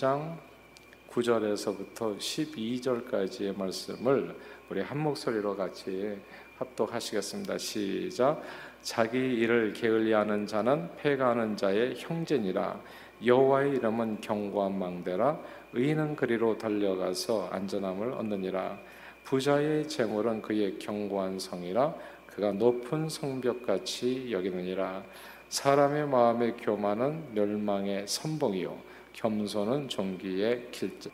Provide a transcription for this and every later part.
18장 9절에서부터 12절까지의 말씀을 우리 한 목소리로 같이 합독하시겠습니다. 시작. 자기 일을 게을리하는 자는 패가하는 자의 형제니라. 여호와의 이름은 견고한 망대라. 의인은 그리로 달려가서 안전함을 얻느니라. 부자의 재물은 그의 견고한 성이라. 그가 높은 성벽같이 여기느니라. 사람의 마음의 교만은 멸망의 선봉이요 겸손은 종기의 길자.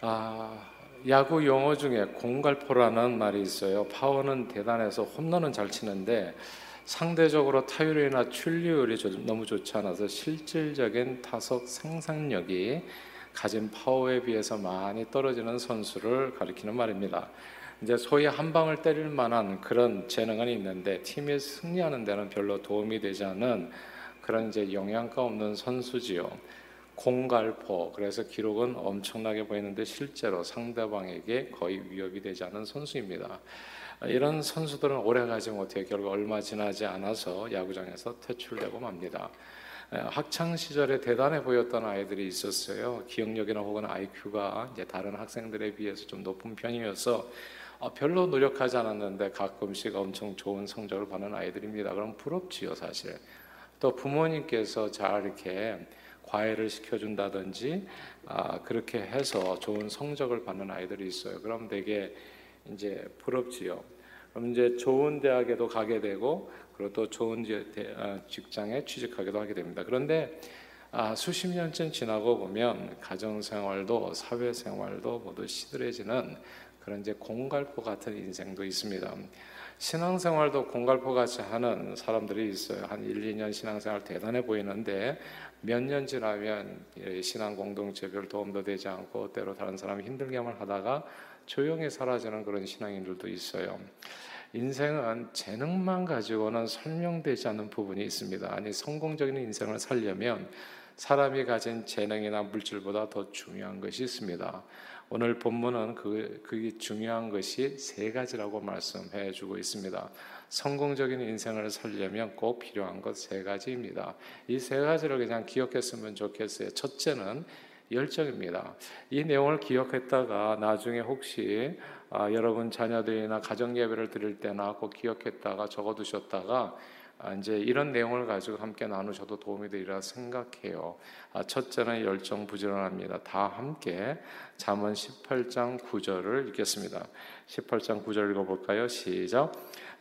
아, 야구 용어 중에 공갈포라는 말이 있어요. 파워는 대단해서 홈런은 잘 치는데 상대적으로 타율이나 출루율이 너무 좋지 않아서 실질적인 타석 생산력이 가진 파워에 비해서 많이 떨어지는 선수를 가리키는 말입니다. 이제 소위 한 방을 때릴 만한 그런 재능은 있는데 팀이 승리하는 데는 별로 도움이 되지 않은 그런 이제 영양가 없는 선수지요. 공갈포 그래서 기록은 엄청나게 보이는데 실제로 상대방에게 거의 위협이 되지 않은 선수입니다. 이런 선수들은 오래 가지 못해 결국 얼마 지나지 않아서 야구장에서 퇴출되고 맙니다. 학창 시절에 대단해 보였던 아이들이 있었어요. 기억력이나 혹은 IQ가 이제 다른 학생들에 비해서 좀 높은 편이어서 어, 별로 노력하지 않았는데 가끔씩 엄청 좋은 성적을 받는 아이들입니다. 그럼 부럽지요, 사실. 또 부모님께서 잘 이렇게 과외를 시켜준다든지 아, 그렇게 해서 좋은 성적을 받는 아이들이 있어요. 그럼 되게 이제 부럽지요. 그럼 이제 좋은 대학에도 가게 되고 그리고 또 좋은 아, 직장에 취직하기도 하게 됩니다. 그런데 아, 수십 년쯤 지나고 보면 가정 생활도 사회 생활도 모두 시들해지는 그런 이제 공갈포 같은 인생도 있습니다. 신앙생활도 공갈포 같이 하는 사람들이 있어요. 한 1, 2년 신앙생활 대단해 보이는데 몇 년 지나면 신앙 공동체 별 도움도 되지 않고 때로 다른 사람이 힘들게만 하다가 조용히 사라지는 그런 신앙인들도 있어요. 인생은 재능만 가지고는 설명되지 않는 부분이 있습니다. 아니 성공적인 인생을 살려면 사람이 가진 재능이나 물질보다 더 중요한 것이 있습니다. 오늘 본문은 그, 그게 중요한 것이 세 가지라고 말씀해 주고 있습니다. 성공적인 인생을 살려면 꼭 필요한 것 세 가지입니다. 이 세 가지를 그냥 기억했으면 좋겠어요. 첫째는 열정입니다. 이 내용을 기억했다가 나중에 혹시 아, 여러분 자녀들이나 가정 예배를 드릴 때나 꼭 기억했다가 적어두셨다가 아, 이제 이런 내용을 가지고 함께 나누셔도 도움이 되리라 생각해요. 아, 첫째는 열정 부지런합니다. 다 함께 잠언 18장 9절을 읽겠습니다. 18장 9절 읽어볼까요? 시작.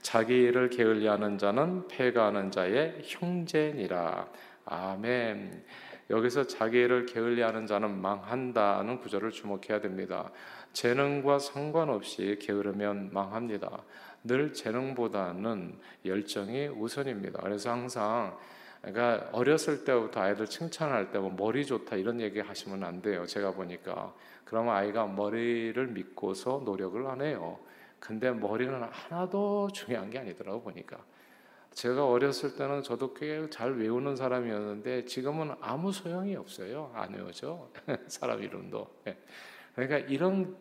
자기 일을 게을리하는 자는 패가하는 자의 형제니라. 아멘. 여기서 자기 일을 게을리하는 자는 망한다는 구절을 주목해야 됩니다. 재능과 상관없이 게으르면 망합니다. 늘 재능보다는 열정이 우선입니다. 그래서 항상 그러니까 어렸을 때부터 아이들 칭찬할 때 뭐 머리 좋다 이런 얘기 하시면 안 돼요. 제가 보니까 그러면 아이가 머리를 믿고서 노력을 안 해요. 근데 머리는 하나도 중요한 게 아니더라고 보니까. 제가 어렸을 때는 저도 꽤 잘 외우는 사람이었는데 지금은 아무 소용이 없어요. 안 외워져. 사람 이름도. 예. 그러니까 이런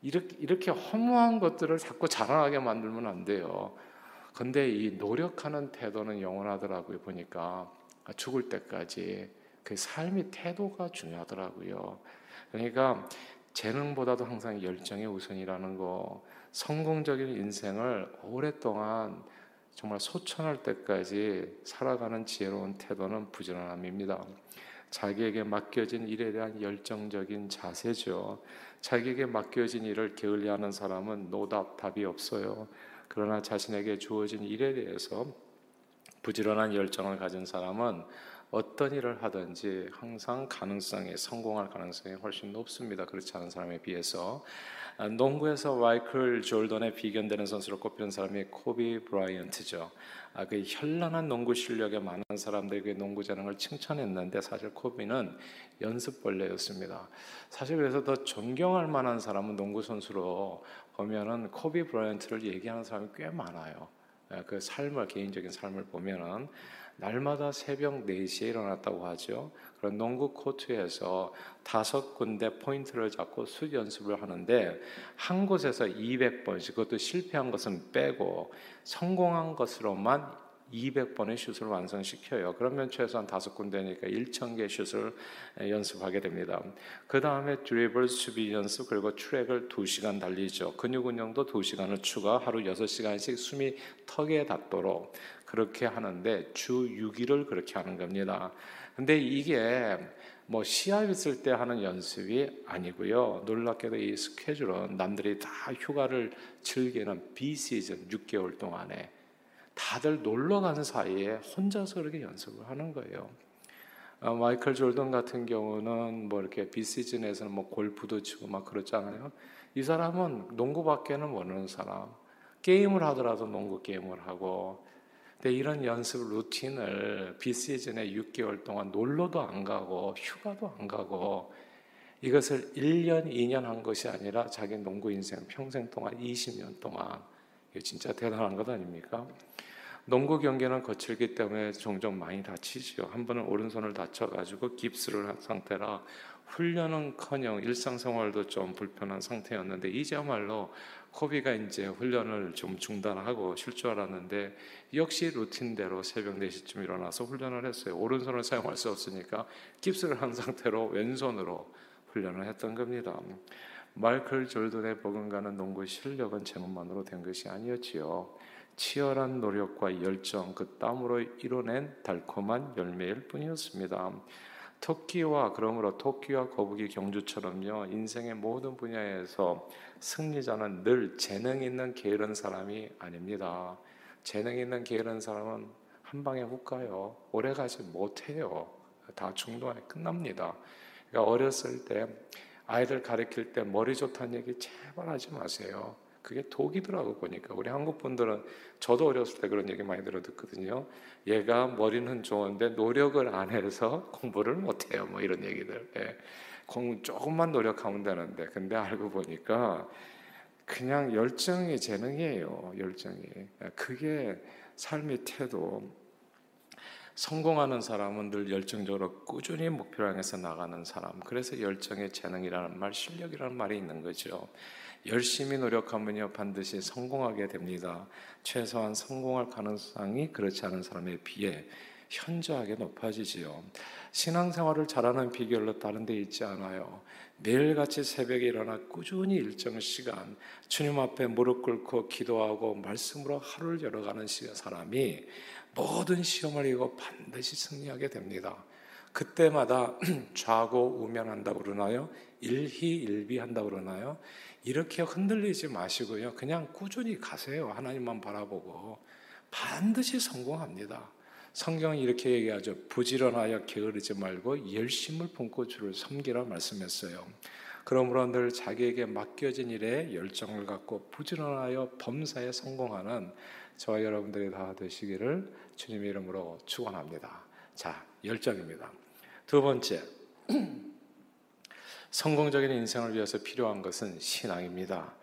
이렇게, 이렇게 허무한 것들을 자꾸 자랑하게 만들면 안 돼요. 근데 이 노력하는 태도는 영원하더라고요. 보니까 죽을 때까지 그 삶의 태도가 중요하더라고요. 그러니까 재능보다도 항상 열정이 우선이라는 거. 성공적인 인생을 오랫동안 정말 소천할 때까지 살아가는 지혜로운 태도는 부지런함입니다. 자기에게 맡겨진 일에 대한 열정적인 자세죠. 자기에게 맡겨진 일을 게을리하는 사람은 노답 답이 없어요. 그러나 자신에게 주어진 일에 대해서 부지런한 열정을 가진 사람은 어떤 일을 하든지 항상 가능성이 성공할 가능성이 훨씬 높습니다. 그렇지 않은 사람에 비해서 아, 농구에서 마이클 졸던에 비견되는 선수로 꼽히는 사람이 코비 브라이언트죠. 아, 그 현란한 농구 실력에 많은 사람들이 그 농구 재능을 칭찬했는데 사실 코비는 연습벌레였습니다. 사실 그래서 더 존경할 만한 사람은 농구 선수로 보면은 코비 브라이언트를 얘기하는 사람이 꽤 많아요. 아, 그 삶을 개인적인 삶을 보면은 날마다 새벽 4시에 일어났다고 하죠. 그런 농구 코트에서 다섯 군데 포인트를 잡고 슛 연습을 하는데 한 곳에서 200번씩 그것도 실패한 것은 빼고 성공한 것으로만 200번의 슛을 완성시켜요. 그러면 최소한 다섯 군데니까 1,000개 슛을 연습하게 됩니다. 그 다음에 드리블 수비 연습 그리고 트랙을 2시간 달리죠. 근육 운영도 2시간을 추가 하루 6시간씩 숨이 턱에 닿도록 그렇게 하는데 주 6일을 그렇게 하는 겁니다. 근데 이게 뭐 시합 있을 때 하는 연습이 아니고요. 놀랍게도 이 스케줄은 남들이 다 휴가를 즐기는 비시즌 6개월 동안에 다들 놀러 가는 사이에 혼자서 그렇게 연습을 하는 거예요. 어, 마이클 졸던 같은 경우는 뭐 이렇게 비시즌에서는 뭐 골프도 치고 막 그렇잖아요. 이 사람은 농구밖에는 모르는 사람. 게임을 하더라도 농구 게임을 하고 근데 이런 연습 루틴을 비시즌에 6개월 동안 놀러도 안 가고 휴가도 안 가고 이것을 1년, 2년 한 것이 아니라 자기 농구 인생 평생 동안 20년 동안 이게 진짜 대단한 것 아닙니까? 농구 경기는 거칠기 때문에 종종 많이 다치지요. 한 번은 오른손을 다쳐가지고 깁스를 한 상태라 훈련은커녕 일상생활도 좀 불편한 상태였는데 이제야말로 코비가 이제 훈련을 좀 중단하고 쉴 줄 알았는데 역시 루틴대로 새벽 4시쯤 일어나서 훈련을 했어요. 오른손을 사용할 수 없으니까 깁스를 한 상태로 왼손으로 훈련을 했던 겁니다. 마이클 졸던의 버금가는 농구 실력은 제목만으로 된 것이 아니었지요. 치열한 노력과 열정, 그 땀으로 이뤄낸 달콤한 열매일 뿐이었습니다. 토끼와 그러므로 토끼와 거북이 경주처럼요 인생의 모든 분야에서 승리자는 늘 재능 있는 게으른 사람이 아닙니다. 재능 있는 게으른 사람은 한 방에 훅 가요. 오래 가지 못해요. 다 중도에 끝납니다. 그러니까 어렸을 때 아이들 가르칠 때 머리 좋다는 얘기 제발 하지 마세요. 그게 독이더라고 보니까 우리 한국 분들은 저도 어렸을 때 그런 얘기 많이 들어 듣거든요. 얘가 머리는 좋은데 노력을 안 해서 공부를 못 해요. 뭐 이런 얘기들. 예. 공 조금만 노력하면 되는데 근데 알고 보니까 그냥 열정이 재능이에요. 열정이. 그게 삶의 태도. 성공하는 사람은 늘 열정적으로 꾸준히 목표를 향해서 나가는 사람. 그래서 열정의 재능이라는 말, 실력이라는 말이 있는 거죠. 열심히 노력하면요 반드시 성공하게 됩니다. 최소한 성공할 가능성이 그렇지 않은 사람에 비해 현저하게 높아지지요. 신앙생활을 잘하는 비결로 다른 데 있지 않아요. 매일같이 새벽에 일어나 꾸준히 일정 시간 주님 앞에 무릎 꿇고 기도하고 말씀으로 하루를 열어가는 사람이 모든 시험을 이고 반드시 승리하게 됩니다. 그때마다 좌고 우면한다고 그러나요? 일희일비 한다고 그러나요? 이렇게 흔들리지 마시고요. 그냥 꾸준히 가세요. 하나님만 바라보고. 반드시 성공합니다. 성경은 이렇게 얘기하죠. 부지런하여 게으르지 말고 열심을 품고 주를 섬기라 말씀했어요. 그러므로 늘 자기에게 맡겨진 일에 열정을 갖고 부지런하여 범사에 성공하는 저와 여러분들이 다 되시기를 주님의 이름으로 축원합니다. 자, 열정입니다. 두 번째, 성공적인 인생을 위해서 필요한 것은 신앙입니다.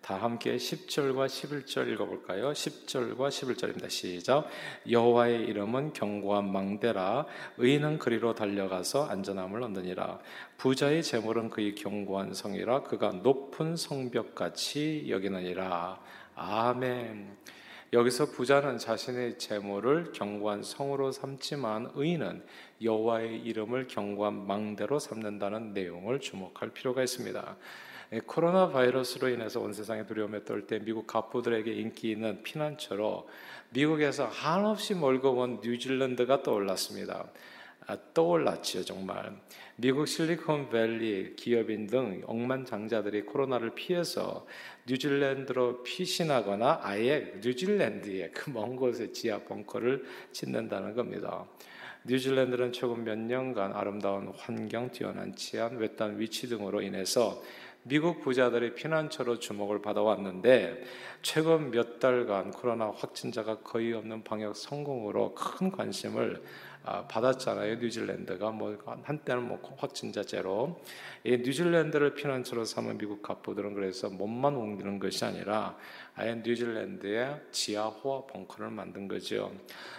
다 함께 10절과 11절 읽어볼까요? 10절과 11절입니다. 시작. 여호와의 이름은 견고한 망대라 의인은 그리로 달려가서 안전함을 얻느니라. 부자의 재물은 그의 견고한 성이라 그가 높은 성벽같이 여기느니라. 아멘. 여기서 부자는 자신의 재물을 견고한 성으로 삼지만 의인은 여호와의 이름을 견고한 망대로 삼는다는 내용을 주목할 필요가 있습니다. 예, 코로나 바이러스로 인해서 온 세상에 두려움에 떨 때 미국 가부들에게 인기 있는 피난처로 미국에서 한없이 멀고 먼 뉴질랜드가 떠올랐습니다. 아, 떠올랐지요, 정말. 미국 실리콘밸리 기업인 등 억만장자들이 코로나를 피해서 뉴질랜드로 피신하거나 아예 뉴질랜드의 그 먼 곳에 지하 벙커를 짓는다는 겁니다. 뉴질랜드는 최근 몇 년간 아름다운 환경, 뛰어난 치안, 외딴 위치 등으로 인해서 미국 부자들의 피난처로 주목을 받아왔는데 최근 몇 달간 코로나 확진자가 거의 없는 방역 성공으로 큰 관심을 아, 받았잖아요. 뉴질랜드가 뭐 한때는 뭐 확진자 제로. 이 뉴질랜드를 피난처로 삼은 미국 갑부들은 그래서 몸만 옮기는 것이 아니라 아예 뉴질랜드에 지하 호화 벙커를 만든 거죠.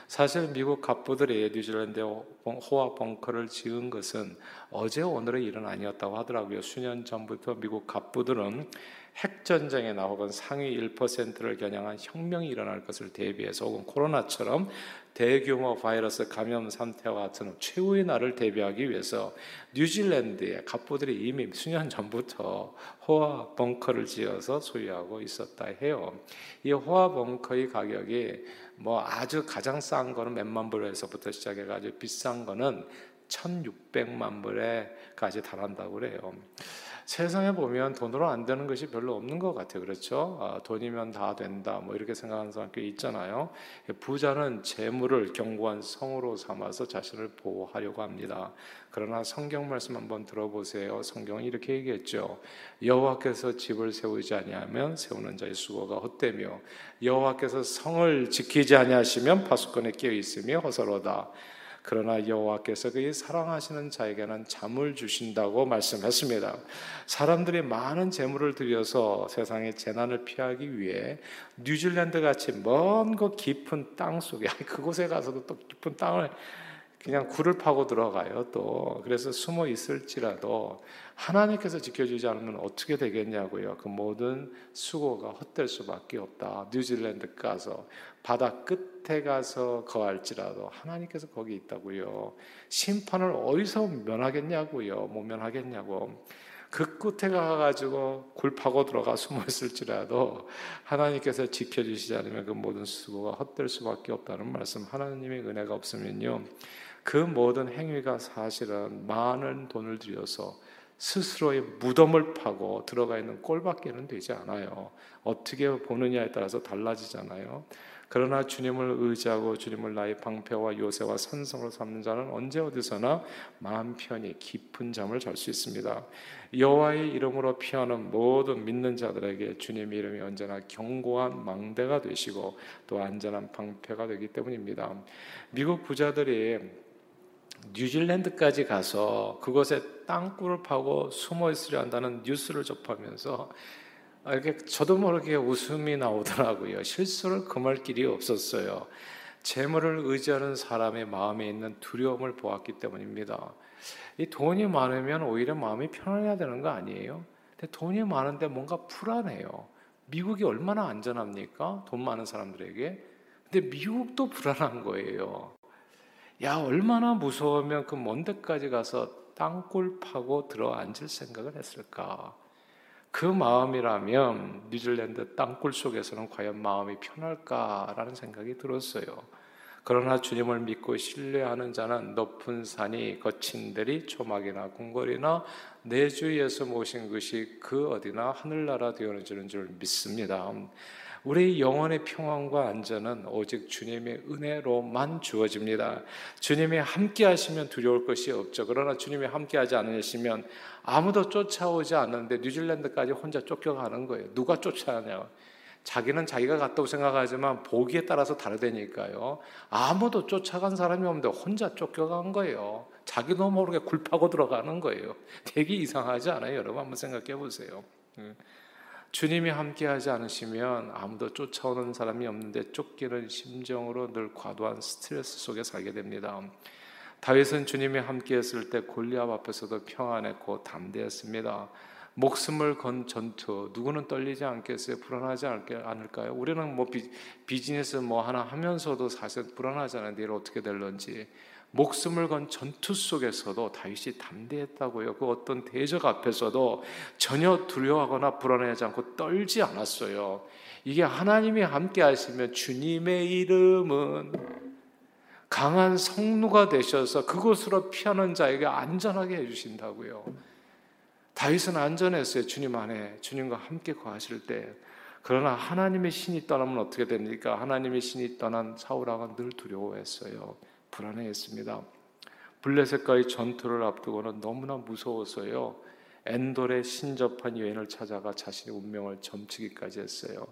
사실 미국 갑부들이 뉴질랜드에 호화 벙커를 지은 것은 어제 오늘의 일은 아니었다고 하더라고요. 수년 전부터 미국 갑부들은 핵전쟁이나 혹은 상위 1%를 겨냥한 혁명이 일어날 것을 대비해서 혹은 코로나처럼 대규모 바이러스 감염 상태와 같은 최후의 날을 대비하기 위해서 뉴질랜드의 갑부들이 이미 수년 전부터 호화 벙커를 지어서 소유하고 있었다 해요. 이 호화 벙커의 가격이 뭐 아주 가장 싼 거는 몇만 불에서부터 시작해 가지고 비싼 거는 1,600만 불에까지 달한다고 그래요. 세상에 보면 돈으로 안 되는 것이 별로 없는 것 같아요. 그렇죠? 아, 돈이면 다 된다. 뭐 이렇게 생각하는 사람 꽤 있잖아요. 부자는 재물을 견고한 성으로 삼아서 자신을 보호하려고 합니다. 그러나 성경 말씀 한번 들어보세요. 성경은 이렇게 얘기했죠. 여호와께서 집을 세우지 아니하면 세우는 자의 수고가 헛되며 여호와께서 성을 지키지 아니하시면 파수꾼에 끼어 있으며 허설로다. 그러나 여호와께서 그의 사랑하시는 자에게는 잠을 주신다고 말씀했습니다. 사람들이 많은 재물을 들여서 세상의 재난을 피하기 위해 뉴질랜드 같이 먼곳 깊은 땅 속에 그곳에 가서도 또 깊은 땅을 그냥 굴을 파고 들어가요. 또 그래서 숨어 있을지라도 하나님께서 지켜주지 않으면 어떻게 되겠냐고요. 그 모든 수고가 헛될 수밖에 없다. 뉴질랜드 가서 바다 끝에 가서 거할지라도 하나님께서 거기 있다고요. 심판을 어디서 면하겠냐고요. 못 면하겠냐고. 그 끝에 가가지고 굴 파고 들어가 숨어 있을지라도 하나님께서 지켜주시지 않으면 그 모든 수고가 헛될 수밖에 없다는 말씀. 하나님의 은혜가 없으면요. 그 모든 행위가 사실은 많은 돈을 들여서 스스로의 무덤을 파고 들어가 있는 꼴밖에는 되지 않아요. 어떻게 보느냐에 따라서 달라지잖아요. 그러나 주님을 의지하고 주님을 나의 방패와 요새와 산성으로 삼는 자는 언제 어디서나 마음 편히 깊은 잠을 잘 수 있습니다. 여호와의 이름으로 피하는 모든 믿는 자들에게 주님의 이름이 언제나 견고한 망대가 되시고 또 안전한 방패가 되기 때문입니다. 미국 부자들이 뉴질랜드까지 가서 그곳에 땅굴을 파고 숨어 있으려 한다는 뉴스를 접하면서 이렇게 저도 모르게 웃음이 나오더라고요. 실수를 금할 길이 없었어요. 재물을 의지하는 사람의 마음에 있는 두려움을 보았기 때문입니다. 이 돈이 많으면 오히려 마음이 편안해야 되는 거 아니에요? 근데 돈이 많은데 뭔가 불안해요. 미국이 얼마나 안전합니까? 돈 많은 사람들에게. 근데 미국도 불안한 거예요. 야, 얼마나 무서우면 그 먼 데까지 가서 땅굴 파고 들어 앉을 생각을 했을까? 그 마음이라면 뉴질랜드 땅굴 속에서는 과연 마음이 편할까라는 생각이 들었어요. 그러나 주님을 믿고 신뢰하는 자는 높은 산이 거친 들이 초막이나 궁궐이나 내 주위에서 모신 것이 그 어디나 하늘나라 되어는 줄 믿습니다. 우리 영혼의 평안과 안전은 오직 주님의 은혜로만 주어집니다. 주님이 함께 하시면 두려울 것이 없죠. 그러나 주님이 함께 하지 않으시면 아무도 쫓아오지 않는데 뉴질랜드까지 혼자 쫓겨가는 거예요. 누가 쫓아가냐? 자기는 자기가 갔다고 생각하지만 보기에 따라서 다르다니까요. 아무도 쫓아간 사람이 없는데 혼자 쫓겨간 거예요. 자기도 모르게 굴파고 들어가는 거예요. 되게 이상하지 않아요? 여러분 한번 생각해 보세요. 주님이 함께하지 않으시면 아무도 쫓아오는 사람이 없는데 쫓기는 심정으로 늘 과도한 스트레스 속에 살게 됩니다. 다윗은 주님이 함께했을 때 골리앗 앞에서도 평안했고 담대했습니다. 목숨을 건 전투 누구는 떨리지 않겠어요? 불안하지 않을까요? 우리는 뭐 비, 지네스뭐 하나 하면서도 사실 불안하잖아요. 내일 어떻게 될런지 목숨을 건 전투 속에서도 다윗이 담대했다고요. 그 어떤 대적 앞에서도 전혀 두려워하거나 불안해하지 않고 떨지 않았어요. 이게 하나님이 함께 하시면 주님의 이름은 강한 성루가 되셔서 그곳으로 피하는 자에게 안전하게 해주신다고요. 다윗은 안전했어요. 주님 안에 주님과 함께 거하실 때. 그러나 하나님의 신이 떠나면 어떻게 됩니까? 하나님의 신이 떠난 사울왕은 늘 두려워했어요. 불안해했습니다. 블레셋과의 전투를 앞두고는 너무나 무서워서요. 엔돌의 신접한 여인을 찾아가 자신의 운명을 점치기까지 했어요.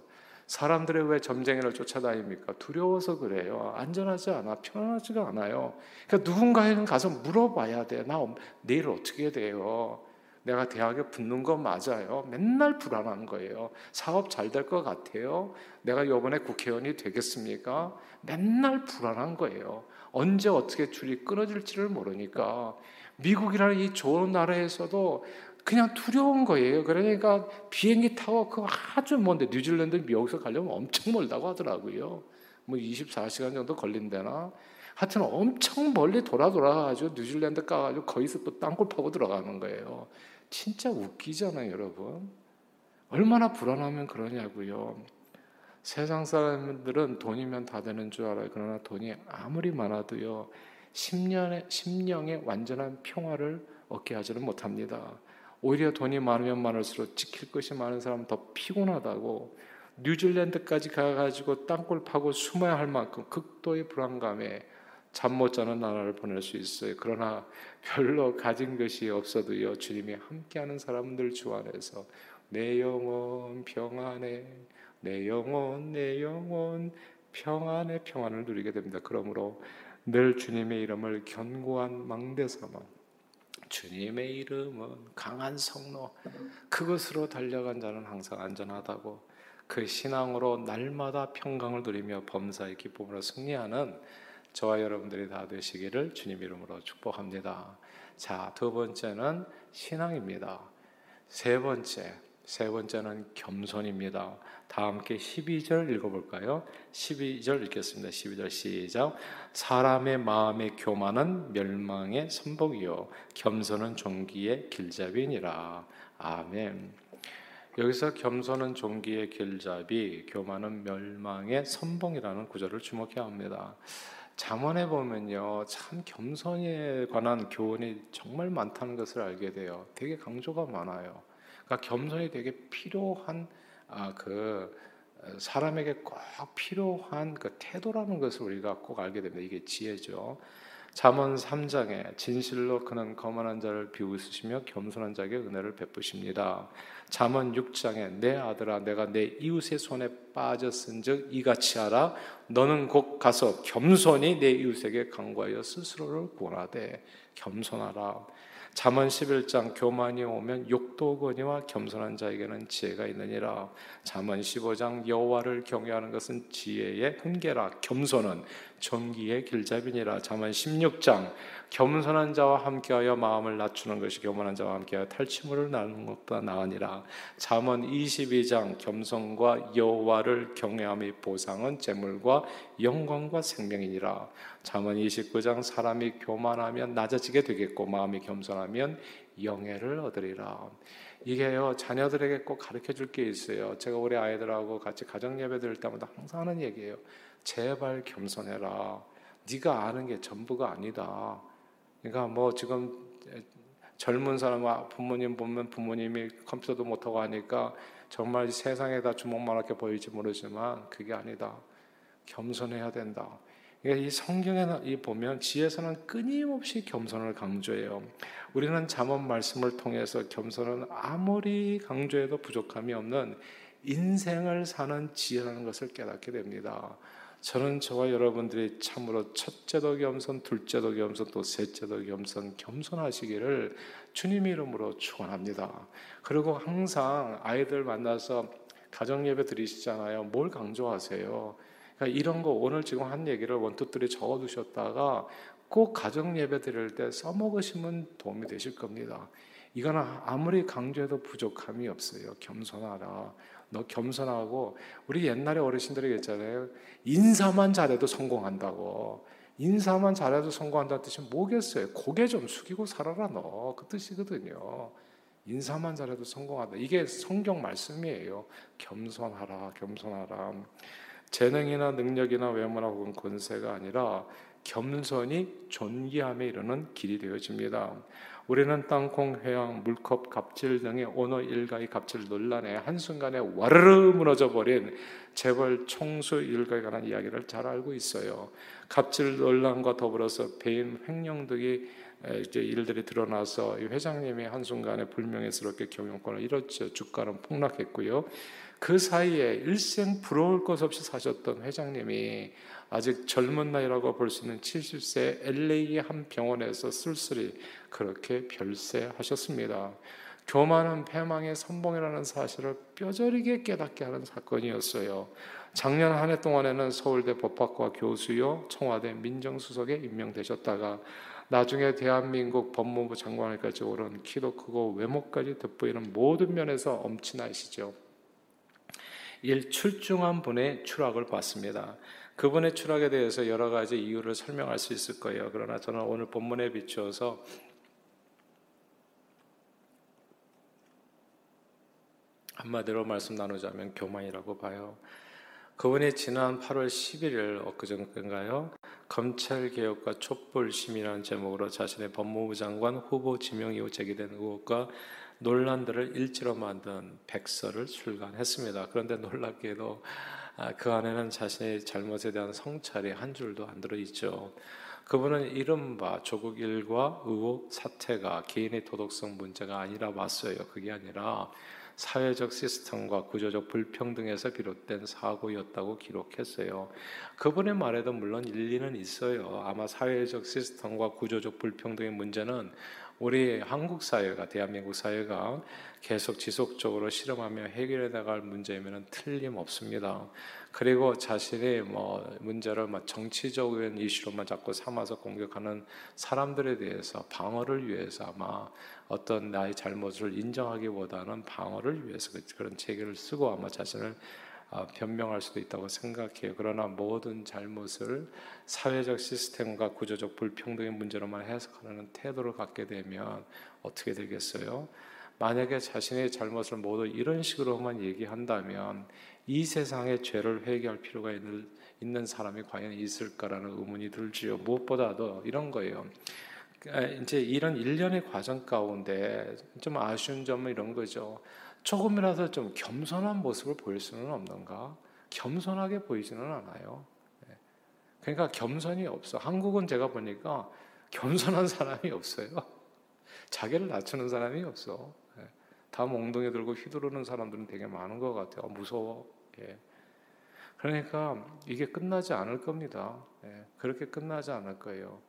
사람들의 왜 점쟁이를 쫓아다닙니까? 두려워서 그래요. 안전하지 않아. 편하지가 않아요. 그러니까 누군가에는 가서 물어봐야 돼. 나 내일 어떻게 돼요? 내가 대학에 붙는 거 맞아요. 맨날 불안한 거예요. 사업 잘 될 것 같아요. 내가 이번에 국회의원이 되겠습니까? 맨날 불안한 거예요. 언제 어떻게 줄이 끊어질지를 모르니까 미국이라는 이 좋은 나라에서도 그냥 두려운 거예요. 그러니까 비행기 타고 그 아주 먼데 뉴질랜드 미국에서 가려면 엄청 멀다고 하더라고요. 뭐 24시간 정도 걸린대나. 하여튼 엄청 멀리 돌아 돌아가지고 뉴질랜드 가가지고 거기서 또 땅굴 파고 들어가는 거예요. 진짜 웃기잖아요, 여러분. 얼마나 불안하면 그러냐고요. 세상 사람들은 돈이면 다 되는 줄 알아요. 그러나 돈이 아무리 많아도요, 10년의, 10년의 완전한 평화를 얻게 하지는 못합니다. 오히려 돈이 많으면 많을수록 지킬 것이 많은 사람은 더 피곤하다고 뉴질랜드까지 가가지고 땅굴 파고 숨어야 할 만큼 극도의 불안감에 잠 못 자는 나라를 보낼 수 있어요. 그러나 별로 가진 것이 없어도요, 주님이 함께하는 사람들 주 안에서 내 영혼 평안해, 내 영혼, 내 영혼 평안의 평안을 누리게 됩니다. 그러므로 늘 주님의 이름을 견고한 망대 삼아 주님의 이름은 강한 성로 그것으로 달려간 자는 항상 안전하다고 그 신앙으로 날마다 평강을 누리며 범사의 기쁨으로 승리하는 저와 여러분들이 다 되시기를 주님 이름으로 축복합니다. 자, 두 번째는 신앙입니다. 세 번째, 세 번째는 겸손입니다. 다 함께 12절 읽어볼까요? 12절 읽겠습니다. 12절 시작. 사람의 마음의 교만은 멸망의 선복이요 겸손은 종기의 길잡이니라. 아멘. 여기서 겸손은 종기의 길잡이, 교만은 멸망의 선봉이라는 구절을 주목해야 합니다. 잠언에 보면요, 참 겸손에 관한 교훈이 정말 많다는 것을 알게 돼요. 되게 강조가 많아요. 그러니까 겸손이 되게 필요한 아, 그 사람에게 꼭 필요한 그 태도라는 것을 우리가 꼭 알게 됩니다. 이게 지혜죠. 잠언 3장에 진실로 그는 거만한 자를 비웃으시며 겸손한 자에게 은혜를 베푸십니다. 잠언 6장에 내 아들아 내가 내 이웃의 손에 빠졌은즉 이같이 하라 너는 곧 가서 겸손히 내 이웃에게 강구하여 스스로를 구원하되 겸손하라. 잠언 11장 교만이 오면 욕도 오거니와 겸손한 자에게는 지혜가 있느니라. 잠언 15장 여호와를 경외하는 것은 지혜의 훈계라. 겸손은 정기의 길잡이니라. 잠언 16장 겸손한 자와 함께하여 마음을 낮추는 것이 교만한 자와 함께하여 탈취물을 나누는 것보다 나으니라. 잠언 22장 겸손과 여호와를 경외함의 보상은 재물과 영광과 생명이니라. 잠언 29장 사람이 교만하면 낮아지게 되겠고 마음이 겸손하면 영예를 얻으리라. 이게요 자녀들에게 꼭 가르쳐 줄 게 있어요. 제가 우리 아이들하고 같이 가정 예배 드릴 때마다 항상 하는 얘기예요. 제발 겸손해라. 네가 아는 게 전부가 아니다. 그러니까 뭐 지금 젊은 사람 부모님 보면 부모님이 컴퓨터도 못하고 하니까 정말 세상에다 주먹만 하게 보일지 모르지만 그게 아니다. 겸손해야 된다. 그러니까 이 성경에 보면 지혜서는 끊임없이 겸손을 강조해요. 우리는 잠언 말씀을 통해서 겸손은 아무리 강조해도 부족함이 없는 인생을 사는 지혜라는 것을 깨닫게 됩니다. 저는 저와 여러분들이 참으로 첫째도 겸손, 둘째도 겸손, 또 셋째도 겸손, 겸손하시기를 주님 이름으로 축원합니다. 그리고 항상 아이들 만나서 가정 예배 드리시잖아요. 뭘 강조하세요? 그러니까 이런 거 오늘 지금 한 얘기를 원투들이 적어두셨다가 꼭 가정 예배 드릴 때 써먹으시면 도움이 되실 겁니다. 이거는 아무리 강조해도 부족함이 없어요. 겸손하라. 너 겸손하고 우리 옛날에 어르신들이 했잖아요. 인사만 잘해도 성공한다고. 인사만 잘해도 성공한다는 뜻이 뭐겠어요? 고개 좀 숙이고 살아라 너. 그 뜻이거든요. 인사만 잘해도 성공한다. 이게 성경 말씀이에요. 겸손하라, 겸손하라. 재능이나 능력이나 외모나 혹은 권세가 아니라 겸손이 존귀함에 이르는 길이 되어집니다. 우리는 땅콩, 회양, 물컵, 갑질 등의 언어 일가의 갑질 논란에 한순간에 와르르 무너져 버린 재벌 총수 일가에 관한 이야기를 잘 알고 있어요. 갑질 논란과 더불어서 배임 횡령 등의 이제 일들이 드러나서 회장님이 한순간에 불명예스럽게 경영권을 잃었죠. 주가는 폭락했고요. 그 사이에 일생 부러울 것 없이 사셨던 회장님이 아직 젊은 나이라고 볼 수 있는 70세 LA의 한 병원에서 쓸쓸히 그렇게 별세하셨습니다. 교만은 패망의 선봉이라는 사실을 뼈저리게 깨닫게 하는 사건이었어요. 작년 한 해 동안에는 서울대 법학과 교수요, 청와대 민정수석에 임명되셨다가 나중에 대한민국 법무부 장관을까지 오른 키도 크고 외모까지 돋보이는 모든 면에서 엄친하시죠. 일출중한 분의 추락을 봤습니다. 그분의 추락에 대해서 여러 가지 이유를 설명할 수 있을 거예요. 그러나 저는 오늘 본문에 비추어서 한마디로 말씀 나누자면 교만이라고 봐요. 그분이 지난 8월 11일 엊그저께인가요? 검찰개혁과 촛불심이라는 제목으로 자신의 법무부 장관 후보 지명 이후 제기된 의혹과 논란들을 일지로 만든 백서를 출간했습니다. 그런데 놀랍게도 아, 그 안에는 자신의 잘못에 대한 성찰이 한 줄도 안 들어있죠. 그분은 이른바 조국 일과 의혹 사태가 개인의 도덕성 문제가 아니라 봤어요. 그게 아니라 사회적 시스템과 구조적 불평등에서 비롯된 사고였다고 기록했어요. 그분의 말에도 물론 일리는 있어요. 아마 사회적 시스템과 구조적 불평등의 문제는 우리 한국 사회가 대한민국 사회가 계속 지속적으로 실험하며 해결해 나갈 문제이면 틀림없습니다. 그리고 자신의 뭐 문제를 막 정치적인 이슈로만 자꾸 삼아서 공격하는 사람들에 대해서 방어를 위해서 아마 어떤 나의 잘못을 인정하기보다는 방어를 위해서 그, 그런 체계를 쓰고 아마 자신을 아, 변명할 수도 있다고 생각해요. 그러나 모든 잘못을 사회적 시스템과 구조적 불평등의 문제로만 해석하는 태도를 갖게 되면 어떻게 되겠어요? 만약에 자신의 잘못을 모두 이런 식으로만 얘기한다면 이 세상에 죄를 회개할 필요가 있는 사람이 과연 있을까라는 의문이 들지요. 무엇보다도 이런 거예요. 아, 이제 이런 일련의 과정 가운데 좀 아쉬운 점은 이런 거죠. 조금이라도 좀 겸손한 모습을 보일 수는 없는가? 겸손하게 보이지는 않아요. 네. 그러니까 겸손이 없어. 한국은 제가 보니까 겸손한 사람이 없어요. 자기를 낮추는 사람이 없어. 네. 다 몽둥이 들고 휘두르는 사람들은 되게 많은 것 같아요. 무서워. 예. 그러니까 이게 끝나지 않을 겁니다. 예. 그렇게 끝나지 않을 거예요.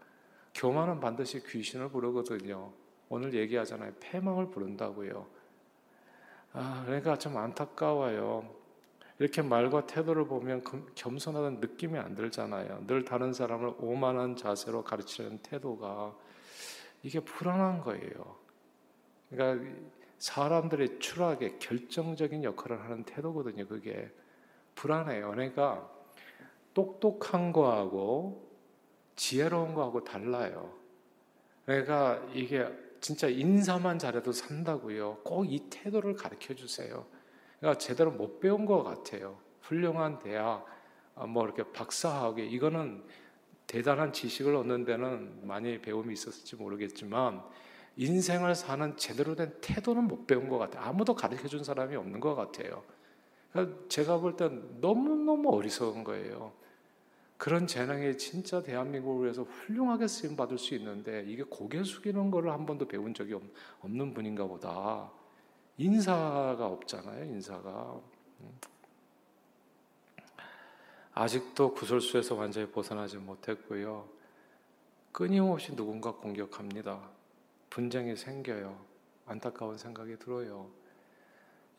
교만은 반드시 귀신을 부르거든요. 오늘 얘기하잖아요. 패망을 부른다고요. 아, 그러니까 좀 안타까워요. 이렇게 말과 태도를 보면 겸손하다는 느낌이 안 들잖아요. 늘 다른 사람을 오만한 자세로 가르치는 태도가 이게 불안한 거예요. 그러니까 사람들의 추락에 결정적인 역할을 하는 태도거든요. 그게 불안해요. 그러니까 똑똑한 거하고 지혜로운 거하고 달라요. 그러니까 이게 진짜 인사만 잘해도 산다고요. 꼭 이 태도를 가르쳐 주세요. 그러니까 제대로 못 배운 것 같아요. 훌륭한 대학, 아, 뭐 이렇게 박사학위, 이거는 대단한 지식을 얻는 데는 많이 배움이 있었을지 모르겠지만, 인생을 사는 제대로 된 태도는 못 배운 것 같아요. 아무도 가르쳐 준 사람이 없는 것 같아요. 그러니까 제가 볼 땐 너무너무 어리석은 거예요. 그런 재능이 진짜 대한민국을 위해서 훌륭하게 쓰임 받을 수 있는데 이게 고개 숙이는 거를 한 번도 배운 적이 없는 분인가 보다. 인사가 없잖아요, 인사가. 음. 아직도 구설수에서 완전히 벗어나지 못했고요. 끊임없이 누군가 공격합니다. 분쟁이 생겨요. 안타까운 생각이 들어요.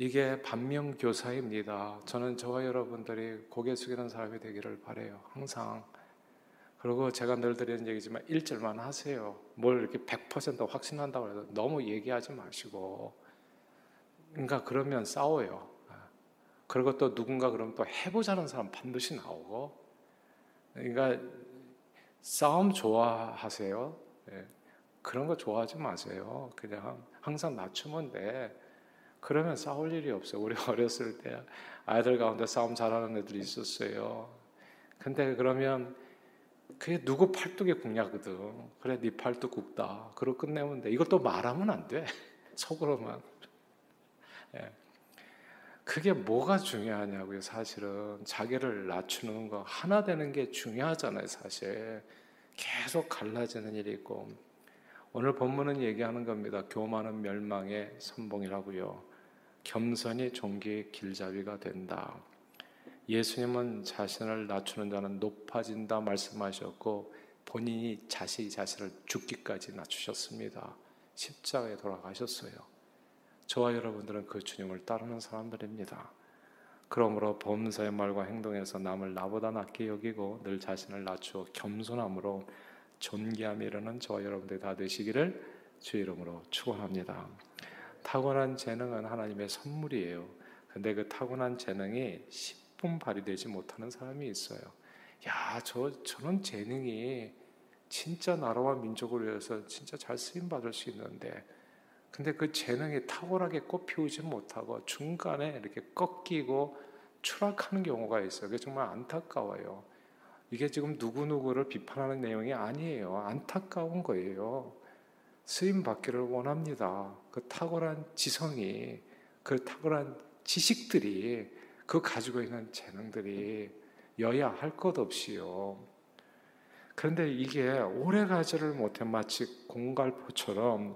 이게 반면 교사입니다. 저는 저와 여러분들이 고개 숙이는 사람이 되기를 바래요. 항상. 그리고 제가 늘 드리는 얘기지만 일절만 하세요. 뭘 이렇게 100% 확신한다고 해도 너무 얘기하지 마시고. 그러니까 그러면 싸워요. 그리고 또 누군가 그러면 또 해보자는 사람 반드시 나오고. 그러니까 싸움 좋아하세요. 예. 그런 거 좋아하지 마세요. 그냥 항상 낮추면 돼. 그러면 싸울 일이 없어요. 우리 어렸을 때 아이들 가운데 싸움 잘하는 애들이 있었어요. 근데 그러면 그게 누구 팔뚝에 굽냐거든. 그래, 네 팔뚝 굽다. 그러고 끝내면 돼. 이것도 말하면 안 돼. 속으로만. 예. 그게 뭐가 중요하냐고요, 사실은. 자기를 낮추는 거, 하나 되는 게 중요하잖아요, 사실. 계속 갈라지는 일이 있고. 오늘 본문은 얘기하는 겁니다. 교만은 멸망의 선봉이라고요. 겸손이 종기의 길잡이가 된다. 예수님은 자신을 낮추는 자는 높아진다 말씀하셨고 본인이 자신이 자신을 죽기까지 낮추셨습니다. 십자가에 돌아가셨어요. 저와 여러분들은 그 주님을 따르는 사람들입니다. 그러므로 범사의 말과 행동에서 남을 나보다 낮게 여기고 늘 자신을 낮추어 겸손함으로 존귀함 이르는 저와 여러분들 다 되시기를 주 이름으로 축원합니다. 타고난 재능은 하나님의 선물이에요. 근데 그 타고난 재능이 10분 발휘되지 못하는 사람이 있어요. 야, 저 저런 재능이 진짜 나라와 민족을 위해서 진짜 잘 쓰임 받을 수 있는데 근데 그 재능이 탁월하게 꽃피우지 못하고 중간에 이렇게 꺾이고 추락하는 경우가 있어요. 그게 정말 안타까워요. 이게 지금 누구누구를 비판하는 내용이 아니에요. 안타까운 거예요. 쓰임 받기를 원합니다. 그 탁월한 지성이, 그 탁월한 지식들이, 그 가지고 있는 재능들이 여야 할 것 없이요. 그런데 이게 오래 가지를 못해 마치 공갈포처럼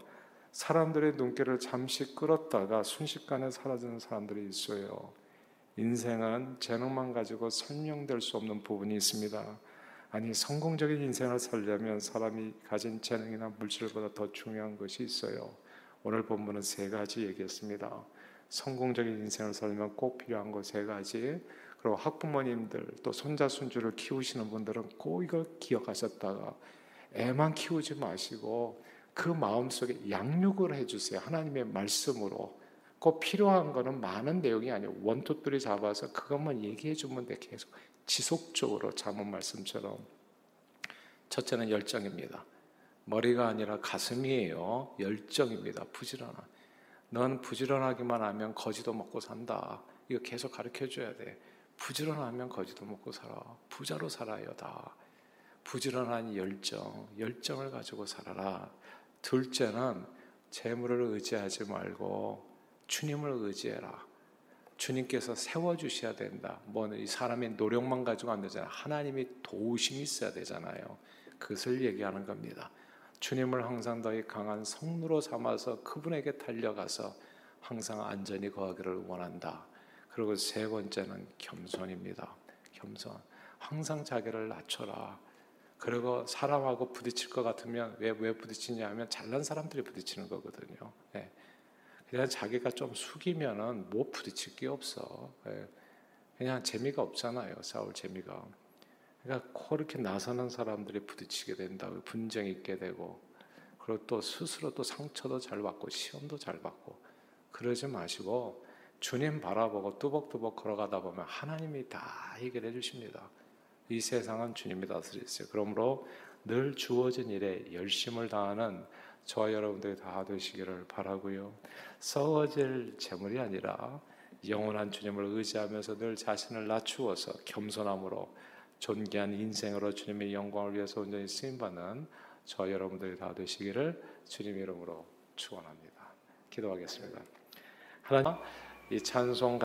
사람들의 눈길을 잠시 끌었다가 순식간에 사라지는 사람들이 있어요. 인생은 재능만 가지고 설명될 수 없는 부분이 있습니다. 아니, 성공적인 인생을 살려면 사람이 가진 재능이나 물질보다 더 중요한 것이 있어요. 오늘 본문은 세 가지 얘기했습니다. 성공적인 인생을 살려면 꼭 필요한 것 세 가지. 그리고 학부모님들 또 손자 손주를 키우시는 분들은 꼭 이걸 기억하셨다가 애만 키우지 마시고 그 마음 속에 양육을 해주세요. 하나님의 말씀으로. 꼭 필요한 거는 많은 내용이 아니에요. 원투들이 잡아서 그것만 얘기해 주면 돼. 계속 지속적으로 잠언 말씀처럼. 첫째는 열정입니다. 머리가 아니라 가슴이에요. 열정입니다. 부지런한. 넌 부지런하기만 하면 거지도 먹고 산다. 이거 계속 가르쳐 줘야 돼. 부지런하면 거지도 먹고 살아. 부자로 살아요, 다. 부지런한 열정, 열정을 가지고 살아라. 둘째는 재물을 의지하지 말고 주님을 의지해라. 주님께서 세워주셔야 된다. 뭐, 이 사람의 노력만 가지고 안 되잖아요. 하나님이 도우심이 있어야 되잖아요. 그것을 얘기하는 겁니다. 주님을 항상 더히 강한 성루로 삼아서 그분에게 달려가서 항상 안전히 거하기를 원한다. 그리고 세 번째는 겸손입니다. 겸손. 항상 자기를 낮춰라. 그리고 사람하고 부딪힐 것 같으면 왜, 왜 부딪히냐 하면 잘난 사람들이 부딪히는 거거든요. 예. 그냥 자기가 좀 숙이면은 뭐 부딪힐 게 없어. 예. 그냥 재미가 없잖아요. 싸울 재미가. 그러니까 그렇게 나서는 사람들이 부딪히게 된다고 분쟁 있게 되고 그리고 또 스스로 또 상처도 잘 받고 시험도 잘 받고 그러지 마시고 주님 바라보고 뚜벅뚜벅 걸어가다 보면 하나님이 다 해결해 주십니다. 이 세상은 주님이 다스리세요. 그러므로 늘 주어진 일에 열심을 다하는 저와 여러분들이 다 되시기를 바라고요. 썩어질 재물이 아니라 영원한 주님을 의지하면서 늘 자신을 낮추어서 겸손함으로 존귀한 인생으로 주님의 영광을 위해서 온전히 쓰임받는 저 여러분들이 다 되시기를 주님 이름으로 축원합니다. 기도하겠습니다. 하나님 이 찬송